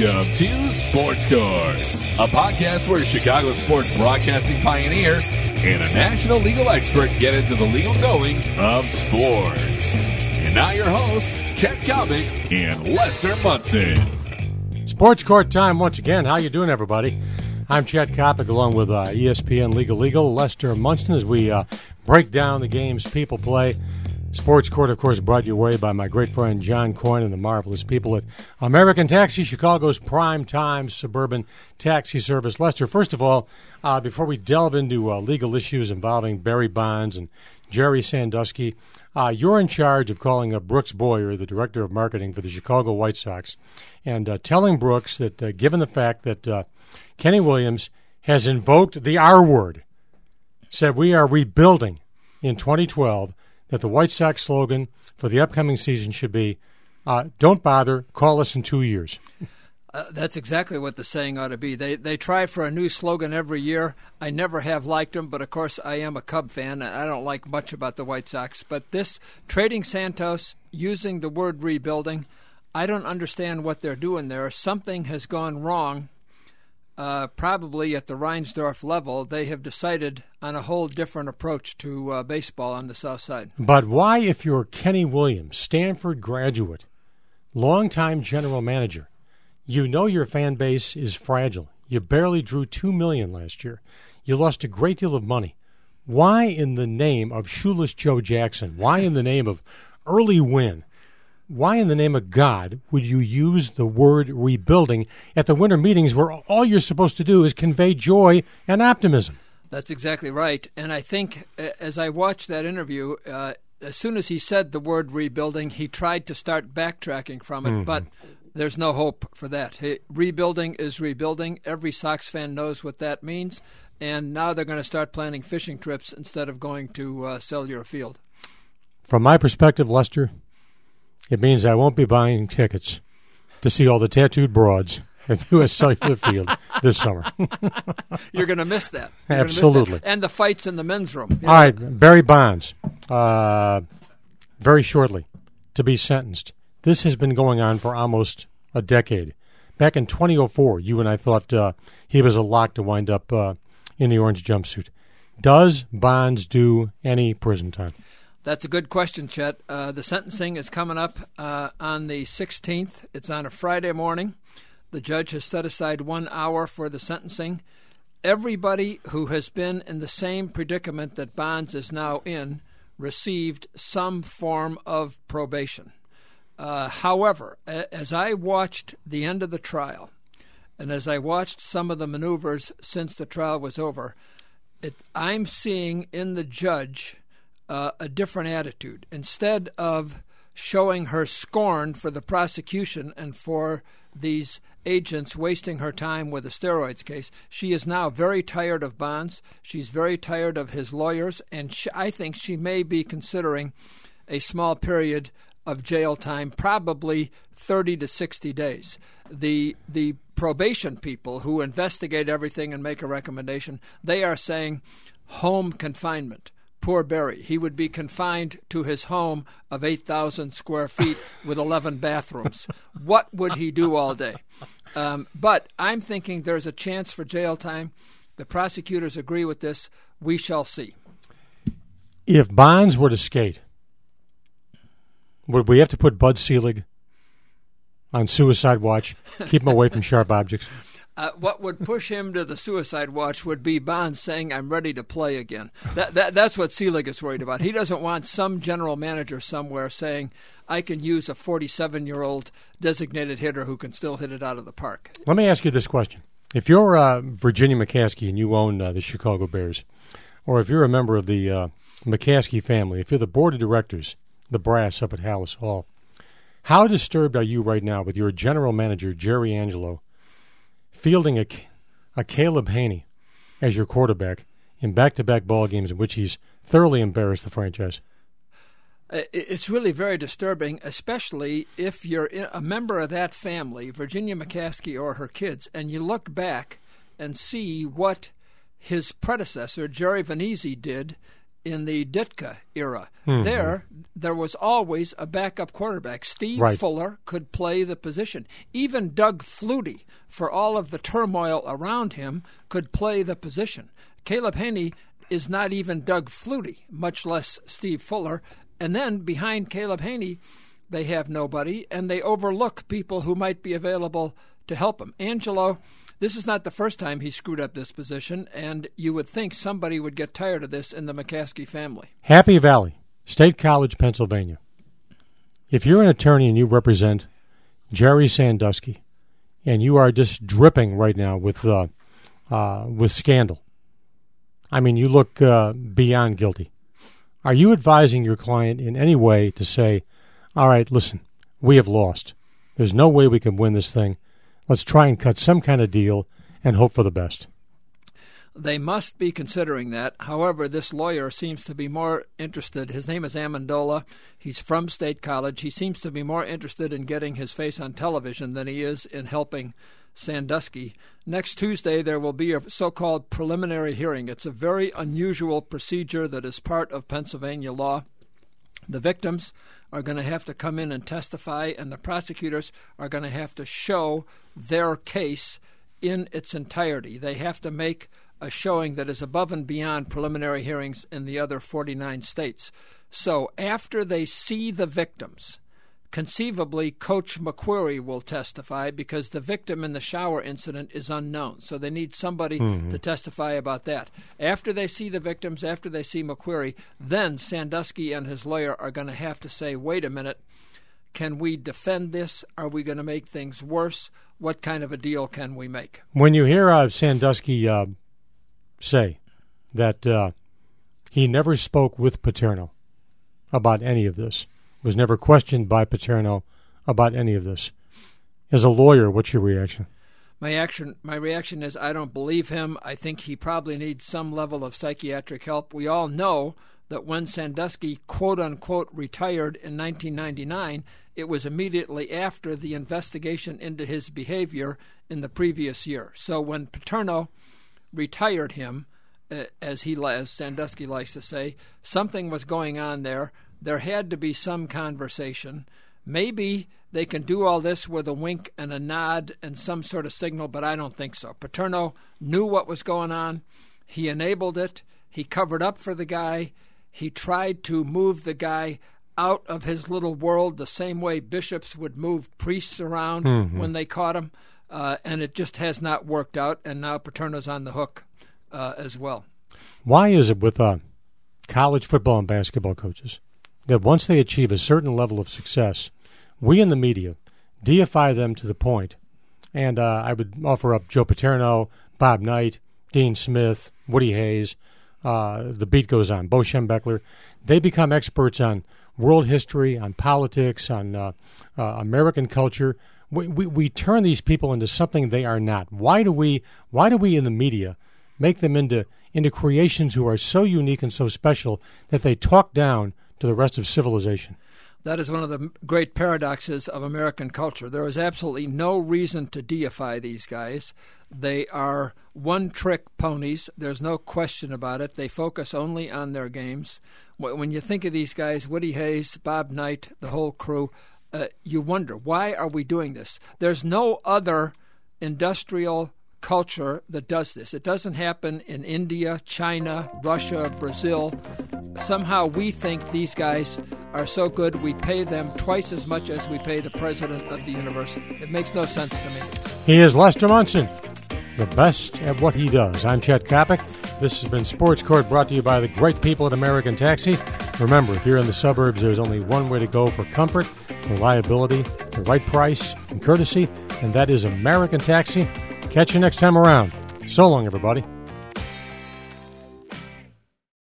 Welcome to Sports Court, a podcast where Chicago sports broadcasting pioneer and a national legal expert get into the legal goings of sports. And now your hosts, Chet Coppock and Lester Munson. Sports Court time once again. How you doing, everybody? I'm Chet Coppock, along with uh, ESPN Legal Legal, Lester Munson, as we uh, break down the games people play Sports Court, of course, brought your way by my great friend John Coyne and the marvelous people at American Taxi, Chicago's prime time suburban taxi service. Lester, first of all, uh, before we delve into uh, legal issues involving Barry Bonds and Jerry Sandusky, uh, you're in charge of calling up Brooks Boyer, the director of marketing for the Chicago White Sox, and uh, telling Brooks that uh, given the fact that uh, Kenny Williams has invoked the R word, said we are rebuilding in 2012 that the White Sox slogan for the upcoming season should be uh, "Don't bother, call us in two years." Uh, that's exactly what the saying ought to be. They they try for a new slogan every year. I never have liked them, but of course I am a Cub fan, and I don't like much about the White Sox. But this trading Santos using the word rebuilding, I don't understand what they're doing there. Something has gone wrong uh, probably at the Reinsdorf level, they have decided on a whole different approach to uh, baseball on the South Side. But why, if you're Kenny Williams, Stanford graduate, longtime general manager, you know your fan base is fragile. You barely drew two million last year. You lost a great deal of money. Why, in the name of shoeless Joe Jackson? Why, in the name of Early Wynn? why in the name of God would you use the word rebuilding at the winter meetings where all you're supposed to do is convey joy and optimism? That's exactly right. And I think as I watched that interview, uh, as soon as he said the word rebuilding, he tried to start backtracking from it, mm-hmm. but there's no hope for that. Hey, rebuilding is rebuilding. Every Sox fan knows what that means. And now they're going to start planning fishing trips instead of going to uh, Cellular Field. From my perspective, Lester, it means I won't be buying tickets to see all the tattooed broads at U.S. Cellular Field this summer. You're going to miss that. You're Absolutely. Miss that. And the fights in the men's room. You know? All right, Barry Bonds, uh, very shortly to be sentenced. This has been going on for almost a decade. Back in 2004, you and I thought uh, he was a lock to wind up uh, in the orange jumpsuit. Does Bonds do any prison time? That's a good question, Chet. Uh, the sentencing is coming up uh, on the 16th. It's on a Friday morning. The judge has set aside one hour for the sentencing. Everybody who has been in the same predicament that Bonds is now in received some form of probation. Uh, however, as I watched the end of the trial, and as I watched some of the maneuvers since the trial was over, it, I'm seeing in the judge uh, a different attitude. Instead of showing her scorn for the prosecution and for these agents wasting her time with a steroids case. She is now very tired of Bonds. She's very tired of his lawyers, and she, I think she may be considering a small period of jail time, probably 30 to 60 days. The the probation people who investigate everything and make a recommendation, they are saying home confinement poor Barry. He would be confined to his home of 8,000 square feet with 11 bathrooms. What would he do all day? Um, but I'm thinking there's a chance for jail time. The prosecutors agree with this. We shall see. If Bonds were to skate, would we have to put Bud Selig on suicide watch, keep him away from sharp objects? Uh, what would push him to the suicide watch would be Bonds saying, "I'm ready to play again." That, that that's what Selig is worried about. He doesn't want some general manager somewhere saying, "I can use a 47 year old designated hitter who can still hit it out of the park." Let me ask you this question: If you're uh, Virginia McCaskey and you own uh, the Chicago Bears, or if you're a member of the uh, McCaskey family, if you're the board of directors, the brass up at Halas Hall, how disturbed are you right now with your general manager Jerry Angelo? Fielding a, a Caleb Hanie as your quarterback in back-to-back ball games in which he's thoroughly embarrassed the franchise. It's really very disturbing, especially if you're a member of that family, Virginia McCaskey or her kids, and you look back and see what his predecessor, Jerry Vainisi, did in the Ditka era. Mm-hmm. There, there was always a backup quarterback. Steve Right. Fuller could play the position. Even Doug Flutie, for all of the turmoil around him, could play the position. Caleb Hanie is not even Doug Flutie, much less Steve Fuller. And then behind Caleb Hanie, they have nobody, and they overlook people who might be available to help him. Angelo, this is not the first time he screwed up this position, and you would think somebody would get tired of this in the McCaskey family. Happy Valley, State College, Pennsylvania. If you're an attorney and you represent Jerry Sandusky, and you are just dripping right now with uh, uh, with scandal, I mean, you look uh, beyond guilty. Are you advising your client in any way to say, "All right, listen, we have lost. There's no way we can win this thing. Let's try and cut some kind of deal and hope for the best." They must be considering that. However, this lawyer seems to be more interested. His name is Amendola. He's from State College. He seems to be more interested in getting his face on television than he is in helping Sandusky. Next Tuesday, there will be a so called preliminary hearing. It's a very unusual procedure that is part of Pennsylvania law. The victims are going to have to come in and testify, and the prosecutors are going to have to show their case in its entirety. They have to make a showing that is above and beyond preliminary hearings in the other 49 states. So after they see the victims, conceivably Coach McQueary will testify because the victim in the shower incident is unknown. So they need somebody to testify about that. After they see the victims, after they see McQueary, then Sandusky and his lawyer are going to have to say, wait a minute, can we defend this? Are we going to make things worse? What kind of a deal can we make? When you hear uh, Sandusky uh, say that uh, he never spoke with Paterno about any of this, was never questioned by Paterno about any of this, as a lawyer, what's your reaction? My action, my reaction is I don't believe him. I think he probably needs some level of psychiatric help. We all know that when Sandusky quote unquote retired in 1999, it was immediately after the investigation into his behavior in the previous year. So when Paterno retired him, uh, as he as Sandusky likes to say, something was going on there. There had to be some conversation. Maybe they can do all this with a wink and a nod and some sort of signal, but I don't think so. Paterno knew what was going on. He enabled it. He covered up for the guy. He tried to move the guy out of his little world the same way bishops would move priests around when they caught him. Uh, and it just has not worked out. And now Paterno's on the hook uh, as well. Why is it with uh, college football and basketball coaches that once they achieve a certain level of success, we in the media deify them to the point. and uh, I would offer up Joe Paterno, Bob Knight, Dean Smith, Woody Hayes, uh, the beat goes on, Bo Schembechler. They become experts on world history, on politics, on uh, uh, American culture. We, we, we turn these people into something they are not. Why do we? Why do we in the media make them into into creations who are so unique and so special that they talk down to the rest of civilization? That is one of the great paradoxes of American culture. There is absolutely no reason to deify these guys. They are one trick ponies. There's no question about it. They focus only on their games. When you think of these guys, Woody Hayes, Bob Knight, the whole crew, uh, you wonder why are we doing this? There's no other industrial culture that does this. It doesn't happen in India, China, Russia, Brazil. Somehow we think these guys are so good we pay them twice as much as we pay the president of the university. It makes no sense to me. He is Lester Munson, the best at what he does. I'm Chet Coppock. This has been Sports Court brought to you by the great people at American Taxi. Remember, if you're in the suburbs, there's only one way to go for comfort, reliability, the right price, and courtesy, and that is American Taxi. Catch you next time around. So long, everybody.